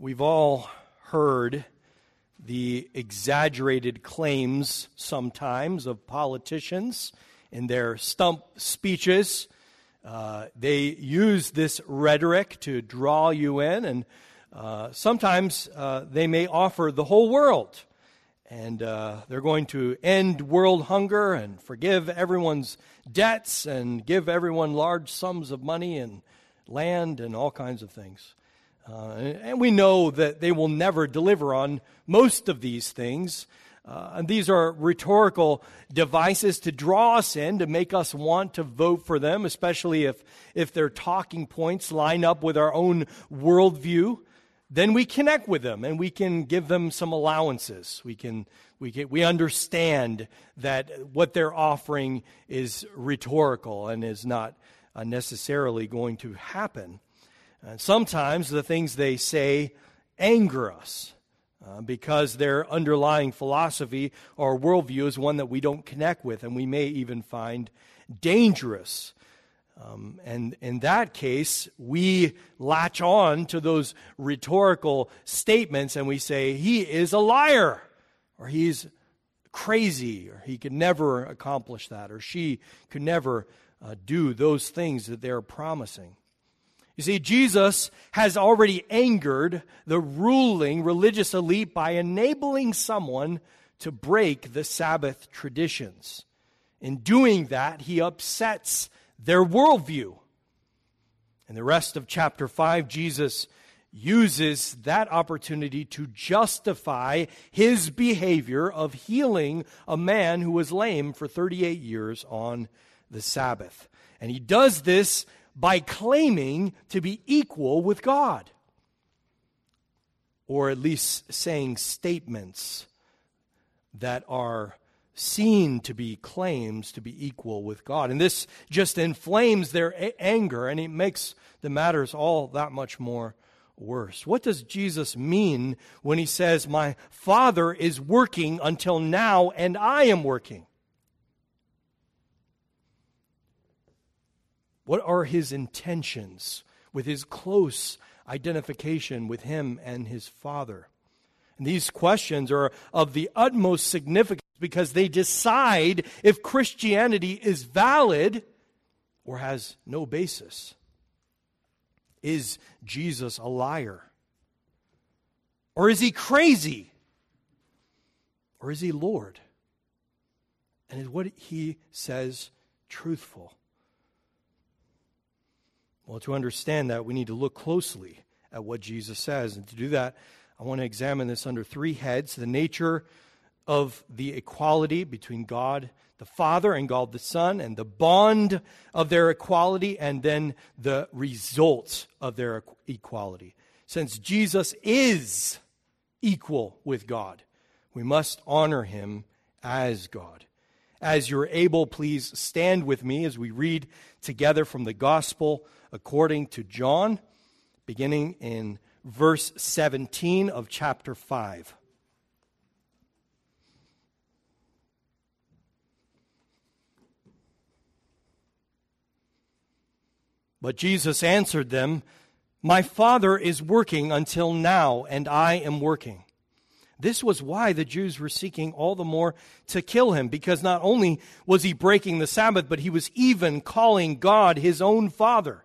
We've all heard the exaggerated claims sometimes of politicians in their stump speeches. Uh, they use this rhetoric to draw you in, and uh, sometimes uh, they may offer the whole world. And uh, they're going to end world hunger and forgive everyone's debts and give everyone large sums of money and land and all kinds of things. Uh, and we know that they will never deliver on most of these things. Uh, and these are rhetorical devices to draw us in, to make us want to vote for them, especially if, if their talking points line up with our own worldview. Then we connect with them and we can give them some allowances. We, can, we, can, we understand that what they're offering is rhetorical and is not uh, necessarily going to happen. And sometimes the things they say anger us uh, because their underlying philosophy or worldview is one that we don't connect with and we may even find dangerous. Um, and in that case, we latch on to those rhetorical statements and we say, he is a liar, or he's crazy, or he could never accomplish that, or she could never uh, do those things that they're promising. You see, Jesus has already angered the ruling religious elite by enabling someone to break the Sabbath traditions. In doing that, he upsets their worldview. In the rest of chapter 5, Jesus uses that opportunity to justify his behavior of healing a man who was lame for 38 years on the Sabbath. And he does this by claiming to be equal with God, or at least saying statements that are seen to be claims to be equal with God. And this just inflames their a- anger and it makes the matters all that much more worse. What does Jesus mean when he says, My Father is working until now and I am working? What are his intentions with his close identification with him and his Father? And these questions are of the utmost significance because they decide if Christianity is valid or has no basis. Is Jesus a liar? Or is he crazy? Or is he Lord? And is what he says truthful? Well, to understand that, we need to look closely at what Jesus says. And to do that, I want to examine this under three heads the nature of the equality between God the Father and God the Son, and the bond of their equality, and then the results of their equality. Since Jesus is equal with God, we must honor him as God. As you're able, please stand with me as we read together from the Gospel according to John, beginning in verse 17 of chapter 5. But Jesus answered them, My Father is working until now, and I am working. This was why the Jews were seeking all the more to kill him, because not only was he breaking the Sabbath, but he was even calling God his own Father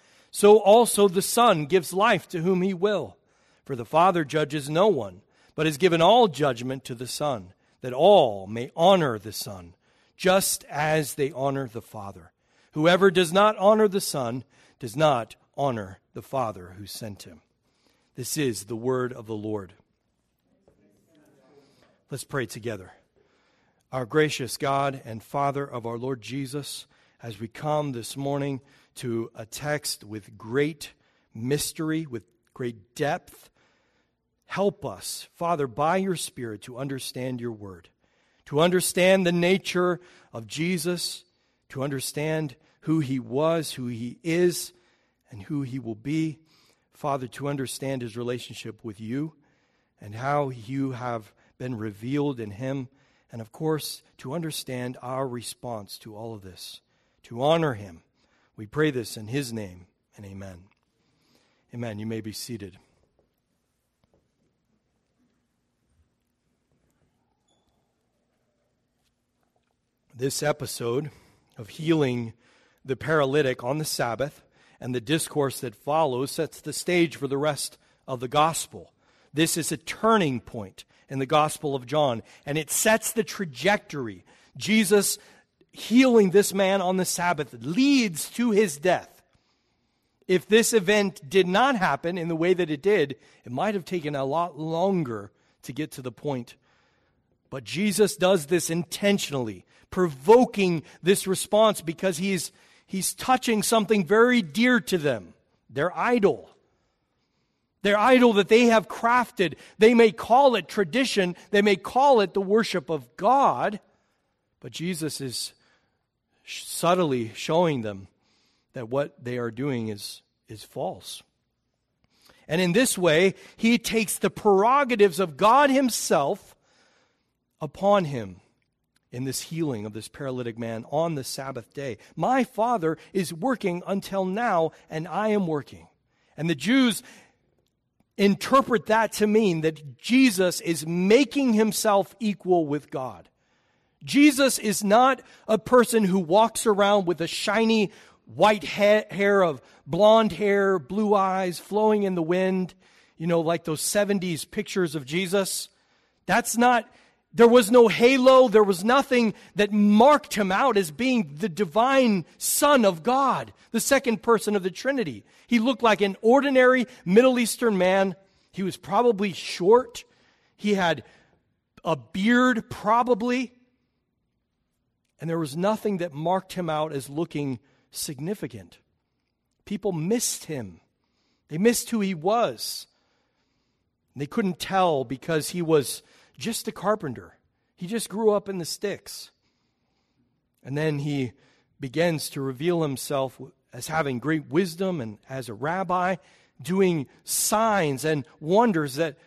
so also the Son gives life to whom he will. For the Father judges no one, but has given all judgment to the Son, that all may honor the Son, just as they honor the Father. Whoever does not honor the Son does not honor the Father who sent him. This is the word of the Lord. Let's pray together. Our gracious God and Father of our Lord Jesus, as we come this morning, to a text with great mystery, with great depth. Help us, Father, by your Spirit to understand your word, to understand the nature of Jesus, to understand who he was, who he is, and who he will be. Father, to understand his relationship with you and how you have been revealed in him. And of course, to understand our response to all of this, to honor him. We pray this in his name, and amen. Amen. You may be seated. This episode of healing the paralytic on the Sabbath and the discourse that follows sets the stage for the rest of the gospel. This is a turning point in the Gospel of John, and it sets the trajectory. Jesus healing this man on the Sabbath leads to his death. If this event did not happen in the way that it did, it might have taken a lot longer to get to the point. But Jesus does this intentionally, provoking this response because he's, he's touching something very dear to them their idol. Their idol that they have crafted. They may call it tradition, they may call it the worship of God, but Jesus is subtly showing them that what they are doing is, is false. And in this way, he takes the prerogatives of God himself upon him in this healing of this paralytic man on the Sabbath day. My Father is working until now, and I am working. And the Jews interpret that to mean that Jesus is making himself equal with God. Jesus is not a person who walks around with a shiny white ha- hair of blonde hair, blue eyes flowing in the wind, you know, like those 70s pictures of Jesus. That's not, there was no halo, there was nothing that marked him out as being the divine Son of God, the second person of the Trinity. He looked like an ordinary Middle Eastern man. He was probably short. He had a beard, probably. And there was nothing that marked him out as looking significant. People missed him, they missed who he was. They couldn't tell because he was just a carpenter. He just grew up in the sticks. And then he begins to reveal himself as having great wisdom and as a rabbi, doing signs and wonders that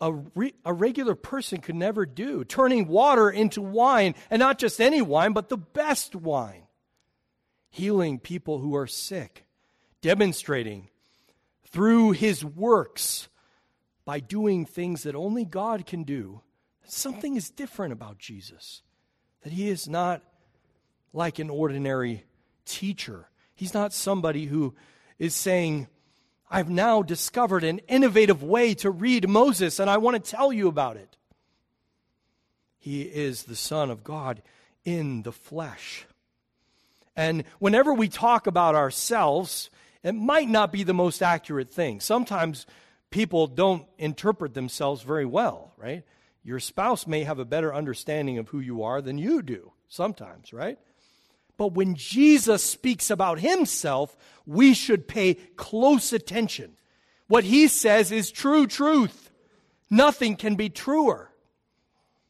a, re- a regular person could never do, turning water into wine, and not just any wine, but the best wine healing people who are sick, demonstrating through his works by doing things that only God can do. Something is different about Jesus, that he is not like an ordinary teacher. He's not somebody who is saying, I've now discovered an innovative way to read Moses, and I want to tell you about it. He is the Son of God in the flesh. And whenever we talk about ourselves, it might not be the most accurate thing. Sometimes people don't interpret themselves very well, right? Your spouse may have a better understanding of who you are than you do, sometimes, right? But when Jesus speaks about himself, we should pay close attention. What he says is true truth. Nothing can be truer.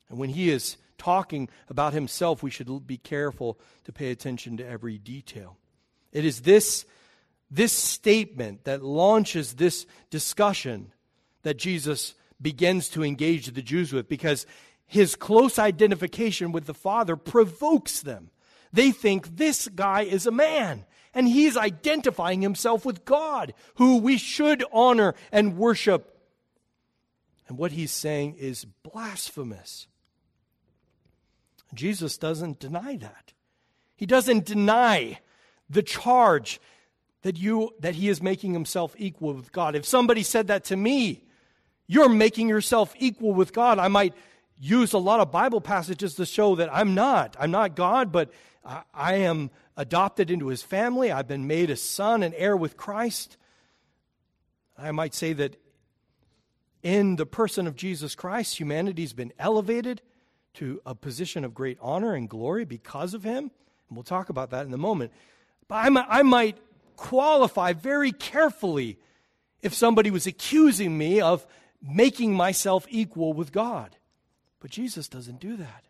And when he is talking about himself, we should be careful to pay attention to every detail. It is this, this statement that launches this discussion that Jesus begins to engage the Jews with because his close identification with the Father provokes them. They think this guy is a man and he's identifying himself with God, who we should honor and worship. And what he's saying is blasphemous. Jesus doesn't deny that. He doesn't deny the charge that you that he is making himself equal with God. If somebody said that to me, you're making yourself equal with God, I might use a lot of Bible passages to show that I'm not. I'm not God, but I am adopted into his family. I've been made a son and heir with Christ. I might say that in the person of Jesus Christ, humanity's been elevated to a position of great honor and glory because of him. And we'll talk about that in a moment. But I might, I might qualify very carefully if somebody was accusing me of making myself equal with God. But Jesus doesn't do that.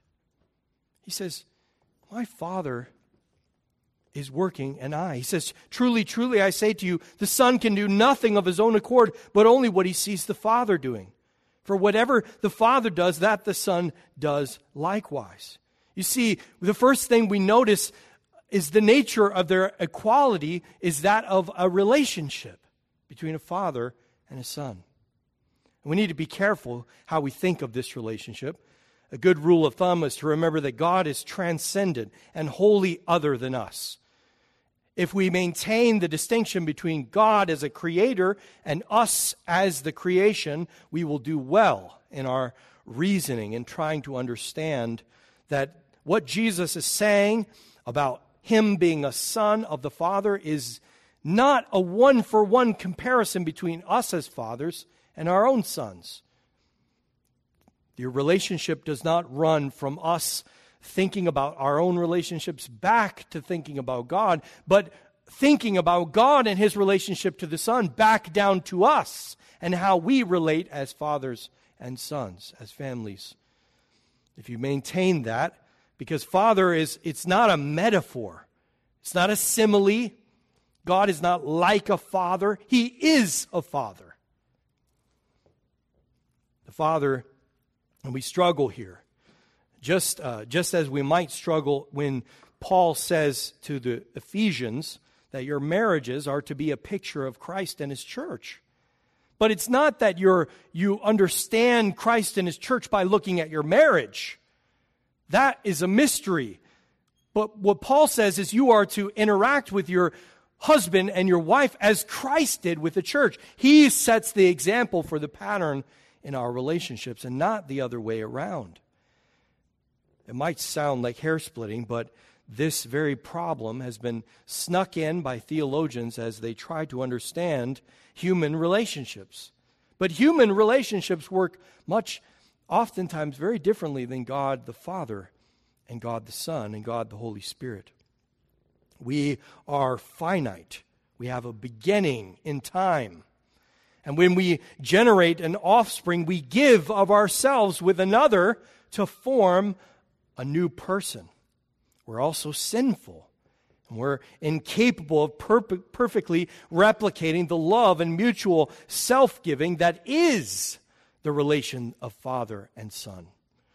He says, My Father is working and I. He says, Truly, truly, I say to you, the Son can do nothing of his own accord, but only what he sees the Father doing. For whatever the Father does, that the Son does likewise. You see, the first thing we notice is the nature of their equality is that of a relationship between a father and a son. And we need to be careful how we think of this relationship. A good rule of thumb is to remember that God is transcendent and wholly other than us. If we maintain the distinction between God as a creator and us as the creation, we will do well in our reasoning and trying to understand that what Jesus is saying about him being a son of the Father is not a one for one comparison between us as fathers and our own sons. Your relationship does not run from us thinking about our own relationships back to thinking about God, but thinking about God and his relationship to the Son back down to us and how we relate as fathers and sons, as families. If you maintain that, because father is it's not a metaphor. It's not a simile. God is not like a father. He is a father. The father and we struggle here. Just uh, just as we might struggle when Paul says to the Ephesians that your marriages are to be a picture of Christ and his church. But it's not that you're, you understand Christ and his church by looking at your marriage. That is a mystery. But what Paul says is you are to interact with your husband and your wife as Christ did with the church. He sets the example for the pattern in our relationships and not the other way around. It might sound like hair splitting, but this very problem has been snuck in by theologians as they try to understand human relationships. But human relationships work much oftentimes very differently than God the Father and God the Son and God the Holy Spirit. We are finite, we have a beginning in time. And when we generate an offspring, we give of ourselves with another to form a new person. We're also sinful. And we're incapable of per- perfectly replicating the love and mutual self giving that is the relation of father and son.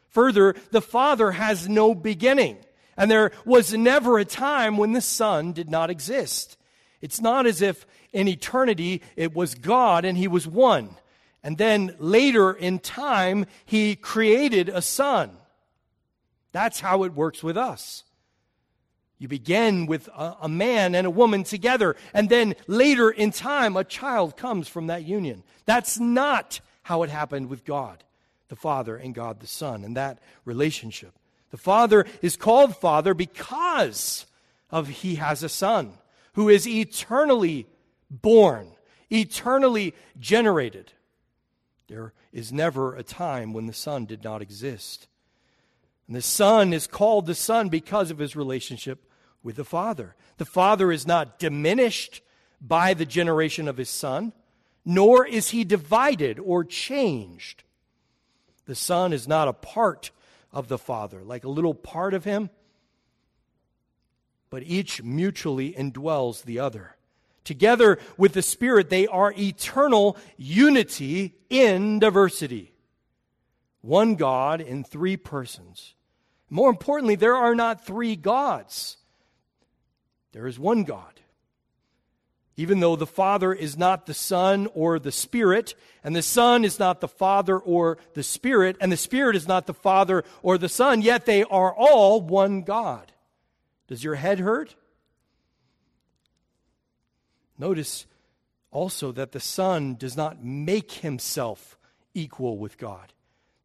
Further, the father has no beginning, and there was never a time when the son did not exist. It's not as if in eternity it was God and he was one. And then later in time, he created a son. That's how it works with us. You begin with a, a, man and a woman together, and then later in time, a child comes from that union. That's not how it happened with God, the Father, and God the Son, and that relationship. The Father is called Father because of he has a Son who is eternally born, eternally generated. There is never a time when the Son did not exist. And the Son is called the Son because of his relationship with the Father. The Father is not diminished by the generation of his Son nor is he divided or changed. The Son is not a part of the Father, like a little part of him, but each mutually indwells the other. Together with the Spirit, they are eternal unity in diversity. One God in three persons. More importantly, there are not three gods, there is one God. Even though the Father is not the Son or the Spirit, and the Son is not the Father or the Spirit, and the Spirit is not the Father or the Son, yet they are all one God. Does your head hurt? Notice also that the Son does not make himself equal with God.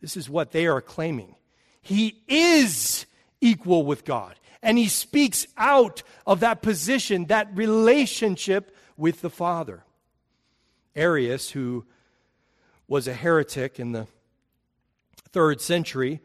This is what they are claiming. He is equal with God. And he speaks out of that position, that relationship with the Father. Arius, who was a heretic in the third century,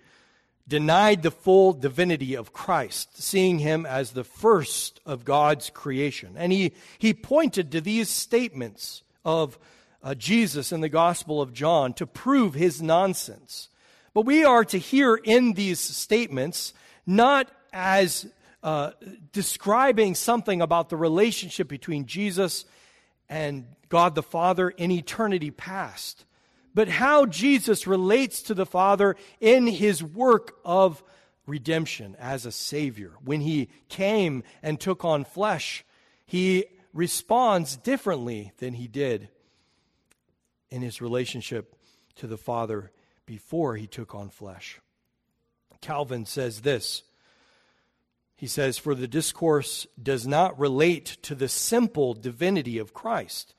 denied the full divinity of Christ, seeing him as the first of God's creation. And he, he pointed to these statements of uh, Jesus in the Gospel of John to prove his nonsense. But we are to hear in these statements not as uh, describing something about the relationship between Jesus and God the Father in eternity past, but how Jesus relates to the Father in his work of redemption as a Savior. When he came and took on flesh, he responds differently than he did in his relationship to the Father before he took on flesh. Calvin says this. He says, For the discourse does not relate to the simple divinity of Christ.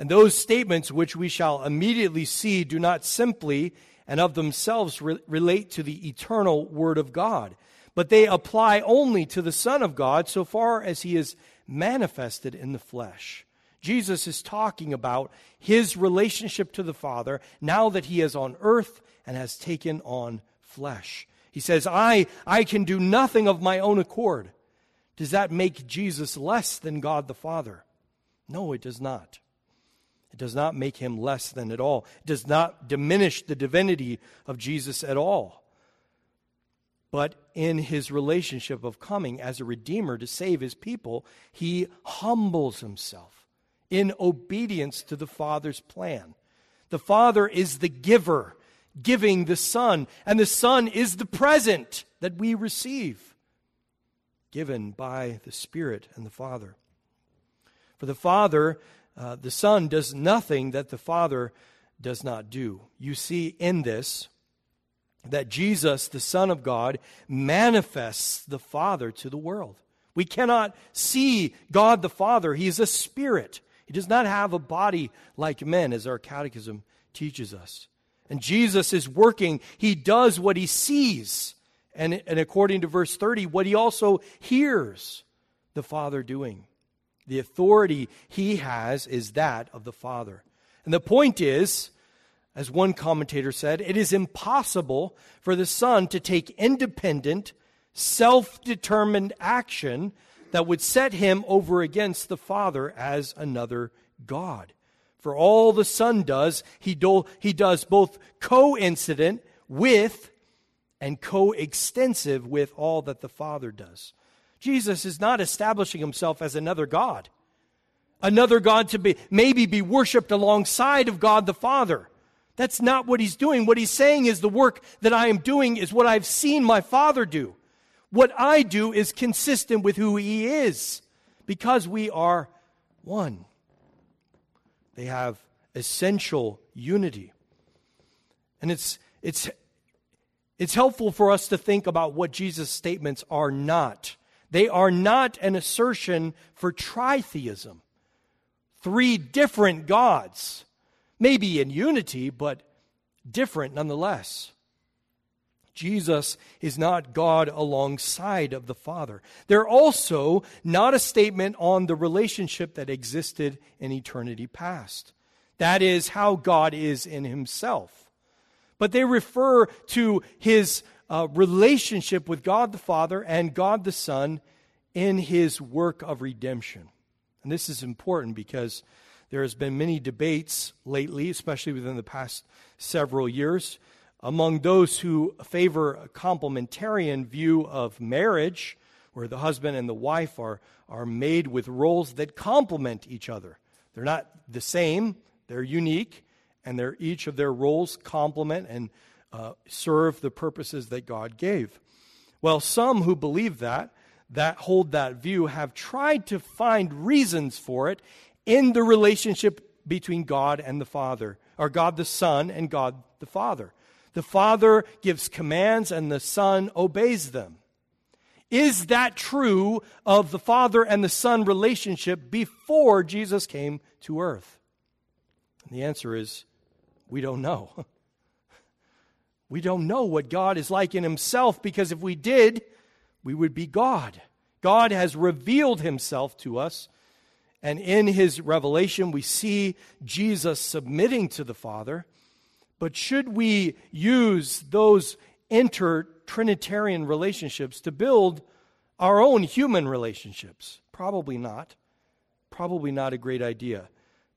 And those statements which we shall immediately see do not simply and of themselves re- relate to the eternal Word of God, but they apply only to the Son of God so far as he is manifested in the flesh. Jesus is talking about his relationship to the Father now that he is on earth and has taken on flesh. He says, I, I can do nothing of my own accord. Does that make Jesus less than God the Father? No, it does not. It does not make him less than at all. It does not diminish the divinity of Jesus at all. But in his relationship of coming as a redeemer to save his people, he humbles himself in obedience to the Father's plan. The Father is the giver, giving the Son, and the Son is the present that we receive, given by the Spirit and the Father. For the Father, uh, the Son does nothing that the Father does not do. You see in this that Jesus, the Son of God, manifests the Father to the world. We cannot see God the Father. He is a spirit. He does not have a body like men, as our catechism teaches us. And Jesus is working. He does what he sees. And, and according to verse 30, what he also hears the Father doing. The authority he has is that of the Father. And the point is, as one commentator said, it is impossible for the Son to take independent, self determined action that would set him over against the Father as another God. For all the Son does, he, do, he does both coincident with and coextensive with all that the Father does. Jesus is not establishing himself as another God, another God to be maybe be worshiped alongside of God the Father. That's not what he's doing. What he's saying is the work that I am doing is what I've seen my Father do. What I do is consistent with who He is because we are one. They have essential unity. And it's, it's, it's helpful for us to think about what Jesus' statements are not. They are not an assertion for tritheism, three different gods, maybe in unity, but different nonetheless. Jesus is not God alongside of the Father. They're also not a statement on the relationship that existed in eternity past. That is how God is in himself. But they refer to his uh, relationship with God the Father and God the Son in his work of redemption. And this is important because there has been many debates lately, especially within the past several years, among those who favor a complementarian view of marriage, where the husband and the wife are, are made with roles that complement each other. They're not the same, they're unique, and they're, each of their roles complement and uh, serve the purposes that God gave. Well, some who believe that, that hold that view, have tried to find reasons for it in the relationship between God and the Father, or God the Son and God the Father. The Father gives commands and the Son obeys them. Is that true of the Father and the Son relationship before Jesus came to earth? And the answer is we don't know. We don't know what God is like in Himself because if we did, we would be God. God has revealed Himself to us, and in His revelation, we see Jesus submitting to the Father but should we use those inter Trinitarian relationships to build our own human relationships? Probably not. Probably not a great idea.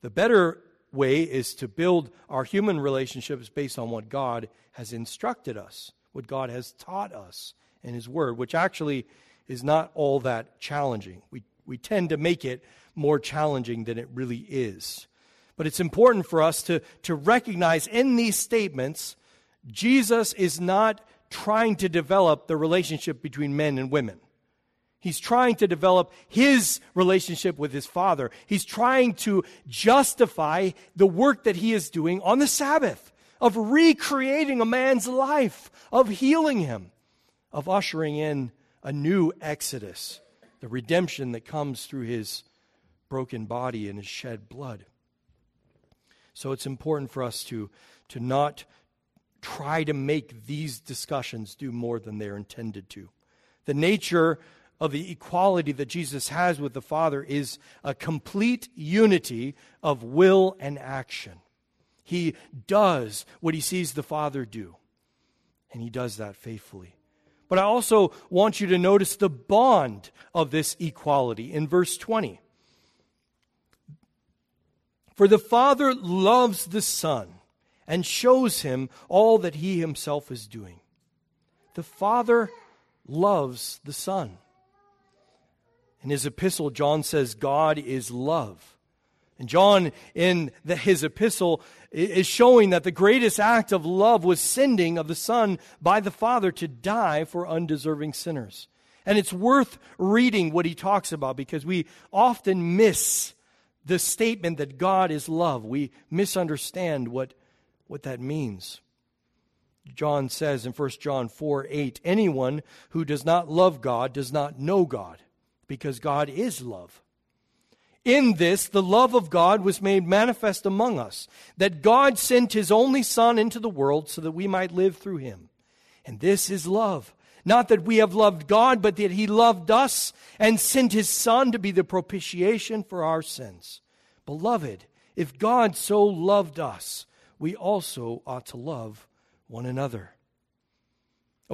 The better way is to build our human relationships based on what God has instructed us, what God has taught us in His Word, which actually is not all that challenging. We, we tend to make it more challenging than it really is. But it's important for us to, to recognize in these statements, Jesus is not trying to develop the relationship between men and women. He's trying to develop his relationship with his Father. He's trying to justify the work that he is doing on the Sabbath, of recreating a man's life, of healing him, of ushering in a new exodus, the redemption that comes through his broken body and his shed blood. So it's important for us to, to not try to make these discussions do more than they're intended to. The nature of the equality that Jesus has with the Father is a complete unity of will and action. He does what he sees the Father do, and he does that faithfully. But I also want you to notice the bond of this equality in verse 20. For the Father loves the Son and shows him all that he himself is doing. The Father loves the Son. In his epistle, John says, God is love. And John, in the, his epistle, is showing that the greatest act of love was sending of the Son by the Father to die for undeserving sinners. And it's worth reading what he talks about because we often miss the statement that God is love. We misunderstand what, what that means. John says in 1 John 4 8, anyone who does not love God does not know God because God is love. In this, the love of God was made manifest among us, that God sent his only Son into the world so that we might live through him. And this is love. Not that we have loved God, but that he loved us and sent his Son to be the propitiation for our sins. Beloved, if God so loved us, we also ought to love one another.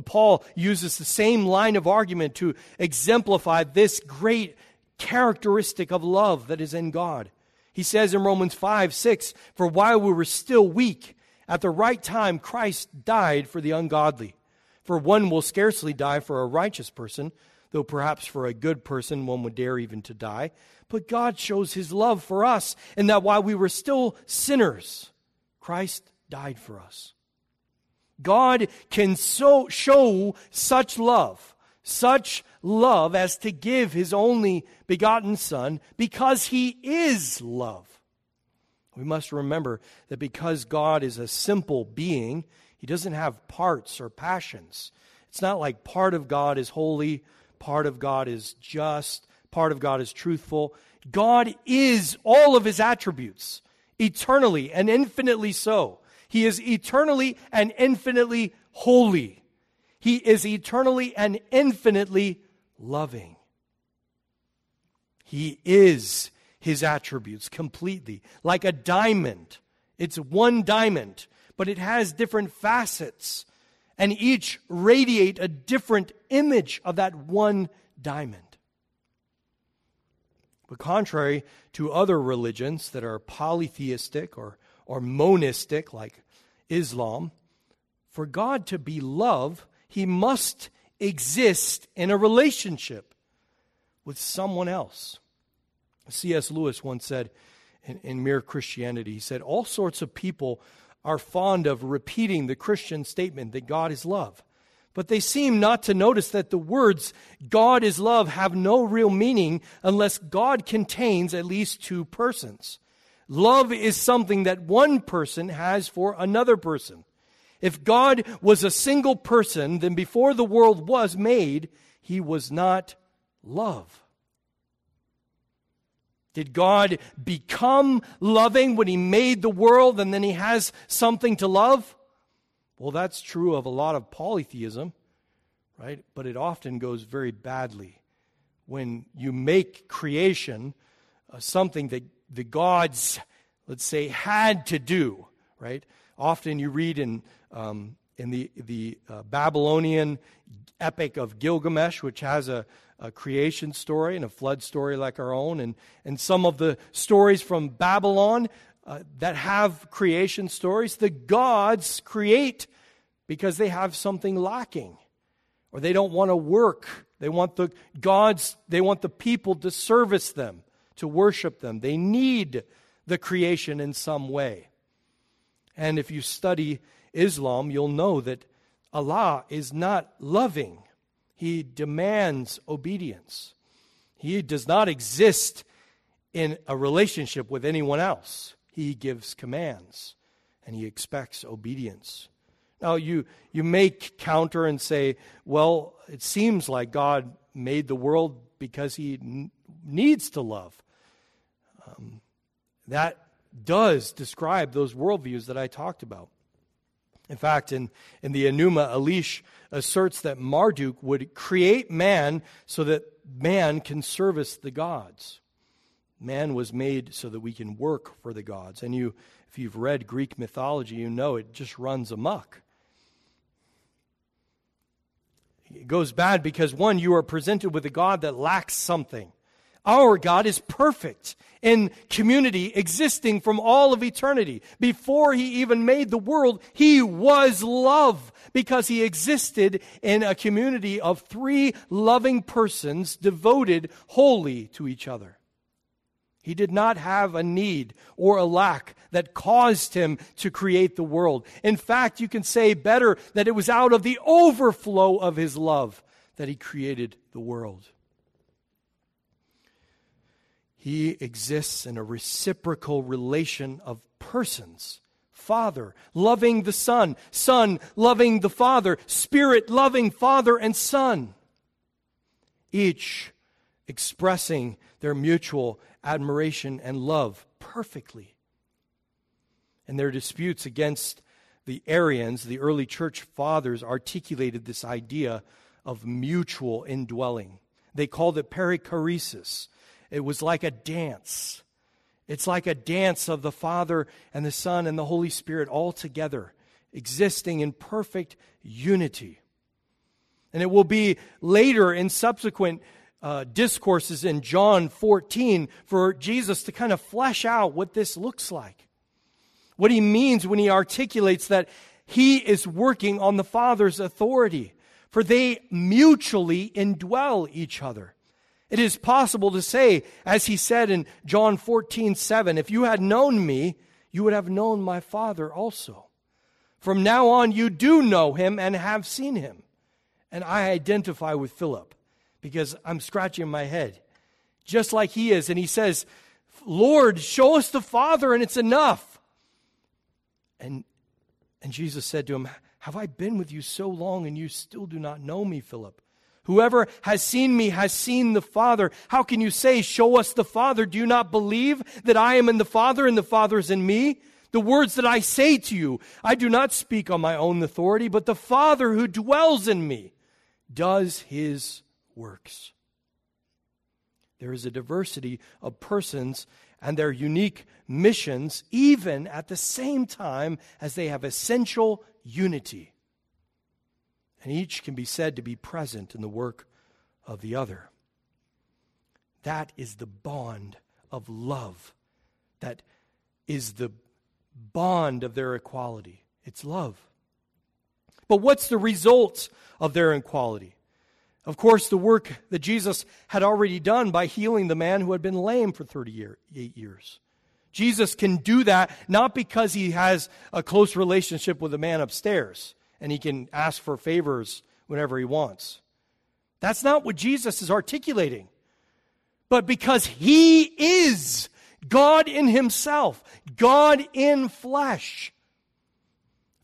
Paul uses the same line of argument to exemplify this great characteristic of love that is in God. He says in Romans 5 6, For while we were still weak, at the right time Christ died for the ungodly. For one will scarcely die for a righteous person, though perhaps for a good person one would dare even to die. But God shows his love for us, in that while we were still sinners, Christ died for us. God can so show such love, such love as to give his only begotten Son because he is love. We must remember that because God is a simple being, he doesn't have parts or passions. It's not like part of God is holy, part of God is just, part of God is truthful. God is all of his attributes, eternally and infinitely so. He is eternally and infinitely holy. He is eternally and infinitely loving. He is his attributes completely, like a diamond. It's one diamond, but it has different facets, and each radiate a different image of that one diamond. But contrary to other religions that are polytheistic or or monistic like Islam, for God to be love, he must exist in a relationship with someone else. C.S. Lewis once said in, in Mere Christianity, he said, All sorts of people are fond of repeating the Christian statement that God is love. But they seem not to notice that the words God is love have no real meaning unless God contains at least two persons. Love is something that one person has for another person. If God was a single person, then before the world was made, he was not love. Did God become loving when he made the world and then he has something to love? Well, that's true of a lot of polytheism, right? But it often goes very badly when you make creation uh, something that the gods, let's say, had to do, right? Often you read in, um, in the, the uh, Babylonian epic of Gilgamesh, which has a, a creation story and a flood story like our own, and, and some of the stories from Babylon uh, that have creation stories, the gods create because they have something lacking or they don't want to work. They want the gods, they want the people to service them, to worship them. They need the creation in some way. And if you study Islam, you'll know that Allah is not loving. He demands obedience. He does not exist in a relationship with anyone else. He gives commands and he expects obedience. Now, you, you may counter and say, well, it seems like God made the world because he n- needs to love. That does describe those worldviews that I talked about. In fact, in, in the Enuma Elish asserts that Marduk would create man so that man can service the gods. Man was made so that we can work for the gods. And you, if you've read Greek mythology, you know it just runs amok. It goes bad because, one, you are presented with a God that lacks something. Our God is perfect in community, existing from all of eternity. Before he even made the world, he was love because he existed in a community of three loving persons devoted wholly to each other. He did not have a need or a lack that caused him to create the world. In fact, you can say better that it was out of the overflow of his love that he created the world. He exists in a reciprocal relation of persons. Father loving the Son, Son loving the Father, Spirit loving Father and Son. Each expressing their mutual admiration and love perfectly. And their disputes against the Arians, the early church fathers, articulated this idea of mutual indwelling. They called it perichoresis, it was like a dance. It's like a dance of the Father and the Son and the Holy Spirit all together, existing in perfect unity. And it will be later in subsequent uh, discourses in John 14 for Jesus to kind of flesh out what this looks like. What he means when he articulates that he is working on the Father's authority, for they mutually indwell each other. It is possible to say, as he said in John 14, 7, if you had known me, you would have known my Father also. From now on, you do know him and have seen him. And I identify with Philip because I'm scratching my head, just like he is. And he says, Lord, show us the Father, and it's enough. And, and Jesus said to him, Have I been with you so long, and you still do not know me, Philip? Whoever has seen me has seen the Father. How can you say, Show us the Father? Do you not believe that I am in the Father and the Father is in me? The words that I say to you, I do not speak on my own authority, but the Father who dwells in me does his works. There is a diversity of persons and their unique missions, even at the same time as they have essential unity and each can be said to be present in the work of the other. That is the bond of love. That is the bond of their equality. It's love. But what's the result of their equality? Of course, the work that Jesus had already done by healing the man who had been lame for 38 years. Jesus can do that not because he has a close relationship with the man upstairs and he can ask for favors whenever he wants. That's not what Jesus is articulating. But because he is God in himself, God in flesh.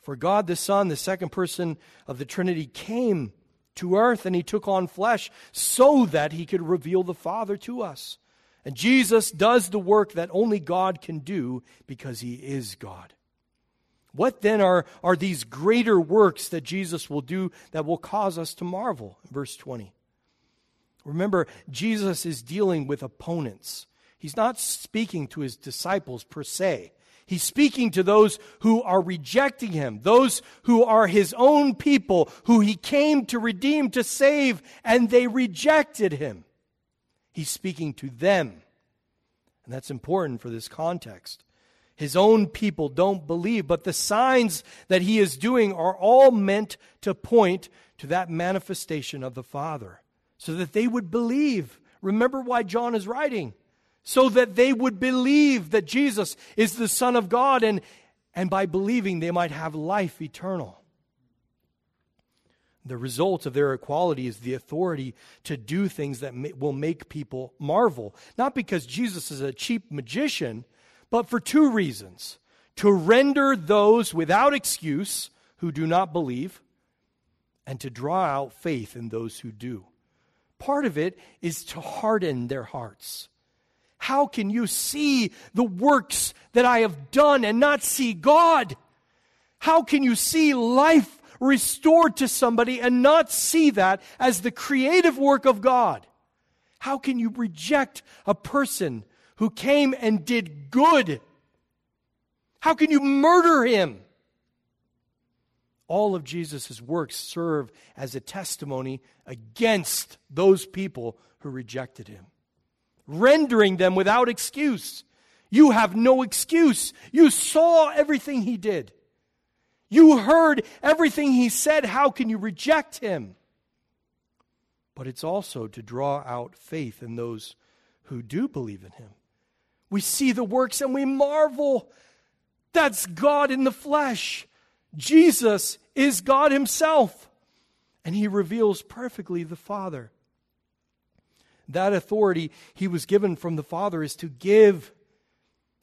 For God the Son, the second person of the Trinity, came to earth and he took on flesh so that he could reveal the Father to us. And Jesus does the work that only God can do because he is God. What then are, are these greater works that Jesus will do that will cause us to marvel? Verse 20. Remember, Jesus is dealing with opponents. He's not speaking to his disciples per se. He's speaking to those who are rejecting him, those who are his own people, who he came to redeem, to save, and they rejected him. He's speaking to them. And that's important for this context. His own people don't believe, but the signs that he is doing are all meant to point to that manifestation of the Father so that they would believe. Remember why John is writing. So that they would believe that Jesus is the Son of God, and, and by believing, they might have life eternal. The result of their equality is the authority to do things that may, will make people marvel. Not because Jesus is a cheap magician, but for two reasons to render those without excuse who do not believe, and to draw out faith in those who do. Part of it is to harden their hearts. How can you see the works that I have done and not see God? How can you see life restored to somebody and not see that as the creative work of God? How can you reject a person who came and did good? How can you murder him? All of Jesus' works serve as a testimony against those people who rejected him, rendering them without excuse. You have no excuse. You saw everything he did. You heard everything he said. How can you reject him? But it's also to draw out faith in those who do believe in him. We see the works and we marvel. That's God in the flesh. Jesus is God Himself, and He reveals perfectly the Father. That authority He was given from the Father is to give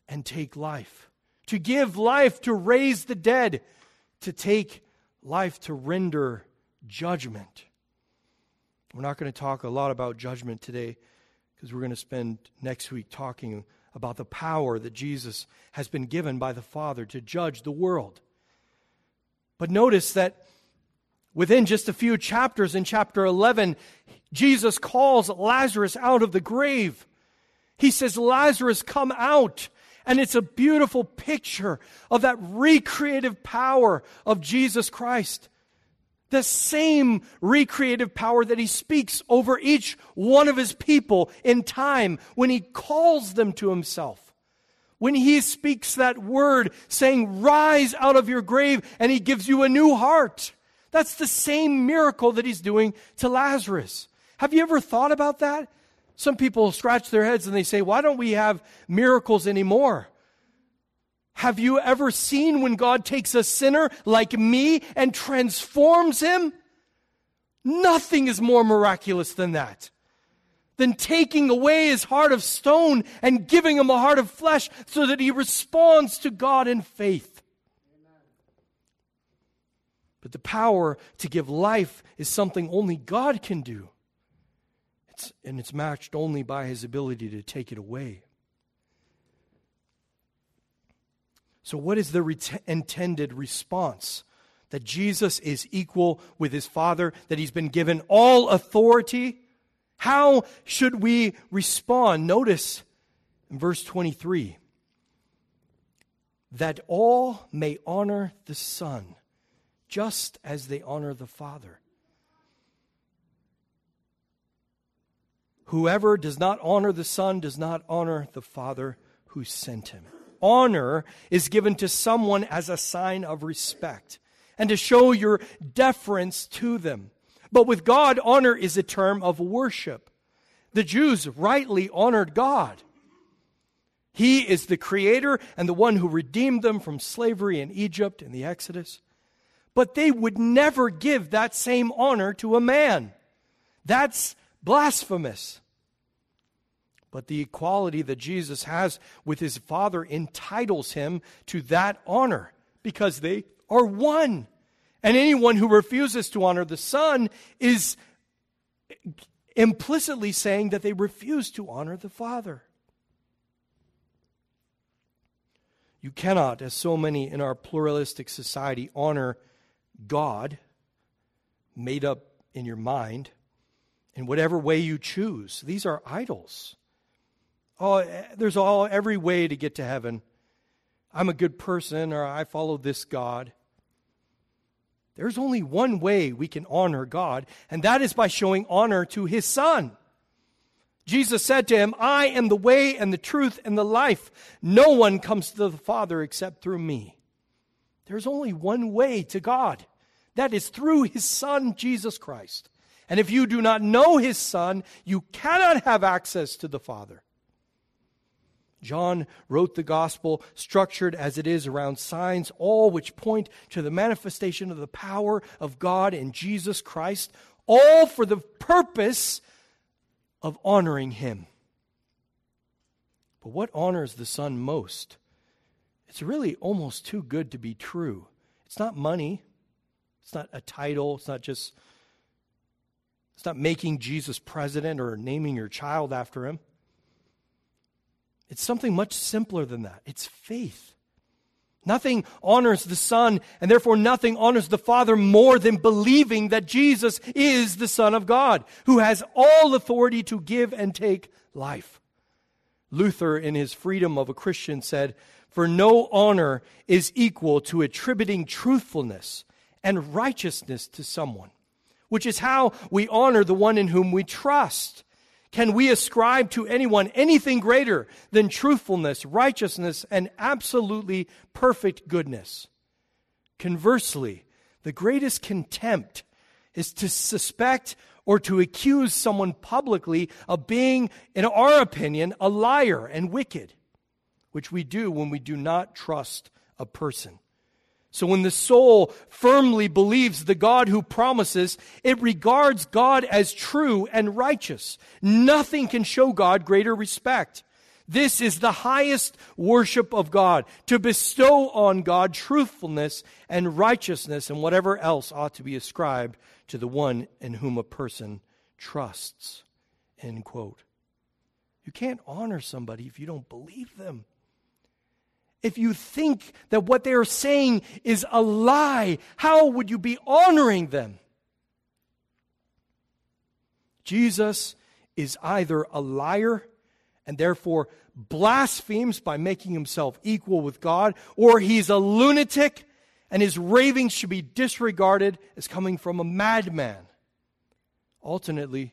and take life, to give life, to raise the dead, to take life, to render judgment. We're not going to talk a lot about judgment today because we're going to spend next week talking about the power that Jesus has been given by the Father to judge the world. But notice that within just a few chapters, in chapter 11, Jesus calls Lazarus out of the grave. He says, Lazarus, come out. And it's a beautiful picture of that recreative power of Jesus Christ. The same recreative power that he speaks over each one of his people in time when he calls them to himself when he speaks that word saying, Rise out of your grave, and he gives you a new heart. That's the same miracle that he's doing to Lazarus. Have you ever thought about that? Some people scratch their heads and they say, Why don't we have miracles anymore? Have you ever seen when God takes a sinner like me and transforms him? Nothing is more miraculous than that than taking away his heart of stone and giving him a heart of flesh so that he responds to God in faith. But the power to give life is something only God can do. It's, and it's matched only by his ability to take it away. So, what is the ret- intended response? That Jesus is equal with his Father, that he's been given all authority how should we respond? Notice in verse 23 that all may honor the Son just as they honor the Father. Whoever does not honor the Son does not honor the Father who sent him. Honor is given to someone as a sign of respect and to show your deference to them. But with God, honor is a term of worship. The Jews rightly honored God. He is the creator and the one who redeemed them from slavery in Egypt in the Exodus. But they would never give that same honor to a man. That's blasphemous. But the equality that Jesus has with his Father entitles him to that honor because they are one. And anyone who refuses to honor the Son is implicitly saying that they refuse to honor the Father. You cannot, as so many in our pluralistic society, honor God made up in your mind in whatever way you choose. These are idols. Oh, there's all every way to get to heaven. I'm a good person or I follow this God. There's only one way we can honor God, and that is by showing honor to His Son. Jesus said to him, I am the way and the truth and the life. No one comes to the Father except through me. There's only one way to God. That is through his Son, Jesus Christ. And if you do not know his Son, you cannot have access to the Father. John wrote the gospel structured as it is around signs, all which point to the manifestation of the power of God in Jesus Christ, all for the purpose of honoring him. But what honors the Son most? It's really almost too good to be true. It's not money, it's not a title, it's not just it's not making Jesus president or naming your child after him. It's something much simpler than that. It's faith. Nothing honors the Son, and therefore nothing honors the Father more than believing that Jesus is the Son of God, who has all authority to give and take life. Luther, in his Freedom of a Christian, said, For no honor is equal to attributing truthfulness and righteousness to someone, which is how we honor the one in whom we trust. Can we ascribe to anyone anything greater than truthfulness, righteousness, and absolutely perfect goodness? Conversely, the greatest contempt is to suspect or to accuse someone publicly of being, in our opinion, a liar and wicked, which we do when we do not trust a person. So when the soul firmly believes the God who promises, it regards God as true and righteous. Nothing can show God greater respect. This is the highest worship of God, to bestow on God truthfulness and righteousness and whatever else ought to be ascribed to the one in whom a person trusts. End quote. You can't honor somebody if you don't believe them if you think that what they are saying is a lie, how would you be honoring them? Jesus is either a liar and therefore blasphemes by making himself equal with God, or he's a lunatic and his ravings should be disregarded as coming from a madman. Alternately,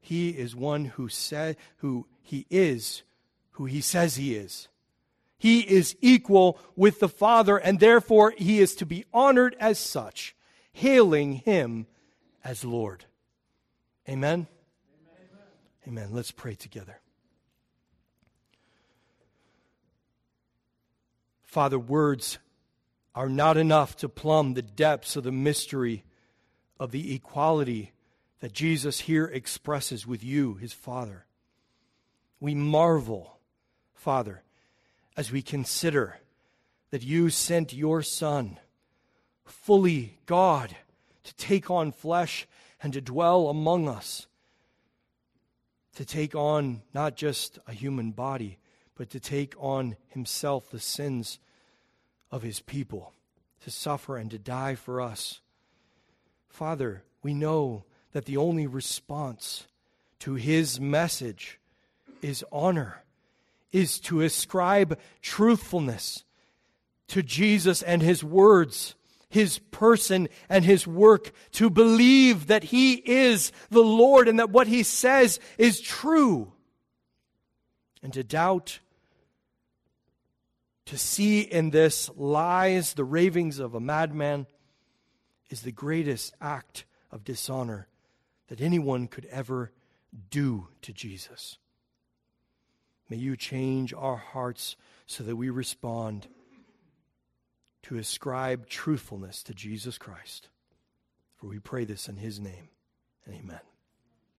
he is one who said who he is, who he says he is. He is equal with the Father, and therefore he is to be honored as such, hailing him as Lord. Amen? Amen. Amen. Let's pray together. Father, words are not enough to plumb the depths of the mystery of the equality that Jesus here expresses with you, his Father. We marvel, Father as we consider that you sent your Son, fully God, to take on flesh and to dwell among us, to take on not just a human body, but to take on himself the sins of his people, to suffer and to die for us. Father, we know that the only response to his message is honor is to ascribe truthfulness to Jesus and his words, his person and his work, to believe that he is the Lord and that what he says is true. And to doubt, to see in this lies, the ravings of a madman, is the greatest act of dishonor that anyone could ever do to Jesus. May you change our hearts so that we respond to ascribe truthfulness to Jesus Christ. For we pray this in his name. Amen.